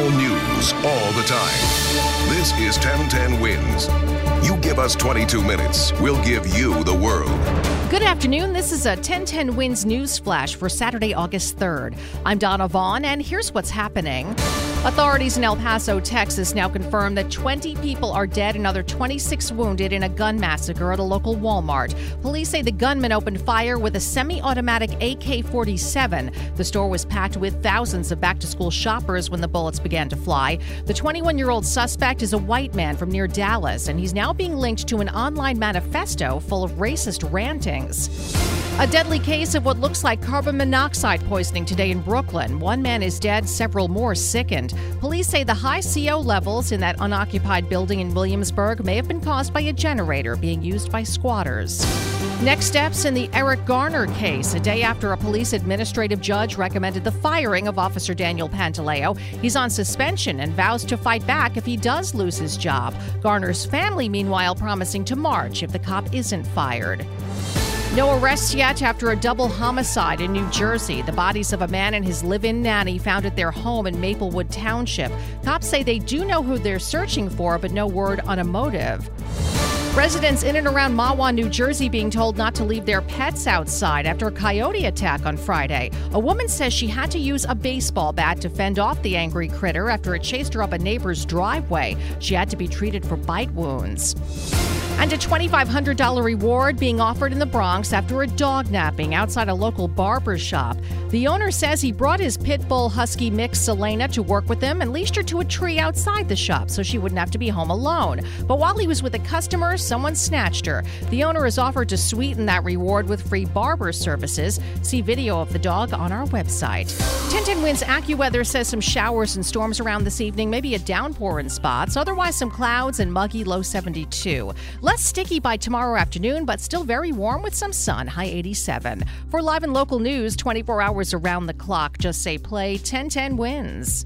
All news, all the time. This is 1010 Wins. You give us 22 minutes, we'll give you the world. Good afternoon. This is a 1010 Wins News Flash for Saturday, August 3rd. I'm Donna Vaughan, and here's what's happening. Authorities in El Paso, Texas now confirm that 20 people are dead and another 26 wounded in a gun massacre at a local Walmart. Police say the gunman opened fire with a semi automatic AK 47. The store was packed with thousands of back to school shoppers when the bullets began to fly. The 21 year old suspect is a white man from near Dallas, and he's now being linked to an online manifesto full of racist rantings. A deadly case of what looks like carbon monoxide poisoning today in Brooklyn. One man is dead, several more sickened. Police say the high CO levels in that unoccupied building in Williamsburg may have been caused by a generator being used by squatters. Next steps in the Eric Garner case. A day after a police administrative judge recommended the firing of Officer Daniel Pantaleo, he's on suspension and vows to fight back if he does lose his job. Garner's family, meanwhile, promising to march if the cop isn't fired. No arrests yet after a double homicide in New Jersey. The bodies of a man and his live in nanny found at their home in Maplewood Township. Cops say they do know who they're searching for, but no word on a motive. Residents in and around Mahwah, New Jersey, being told not to leave their pets outside after a coyote attack on Friday. A woman says she had to use a baseball bat to fend off the angry critter after it chased her up a neighbor's driveway. She had to be treated for bite wounds. And a $2,500 reward being offered in the Bronx after a dog napping outside a local barber shop. The owner says he brought his pit bull husky mix Selena to work with him and leashed her to a tree outside the shop so she wouldn't have to be home alone. But while he was with a customer, someone snatched her. The owner has offered to sweeten that reward with free barber services. See video of the dog on our website. 1010 Wins AccuWeather says some showers and storms around this evening, maybe a downpour in spots. Otherwise, some clouds and muggy low 72. Less sticky by tomorrow afternoon, but still very warm with some sun, high 87. For live and local news, 24 hours around the clock, just say play 1010 wins.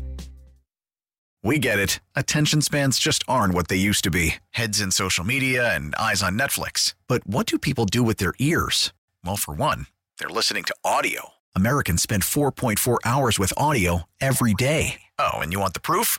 We get it. Attention spans just aren't what they used to be heads in social media and eyes on Netflix. But what do people do with their ears? Well, for one, they're listening to audio. Americans spend 4.4 hours with audio every day. Oh, and you want the proof?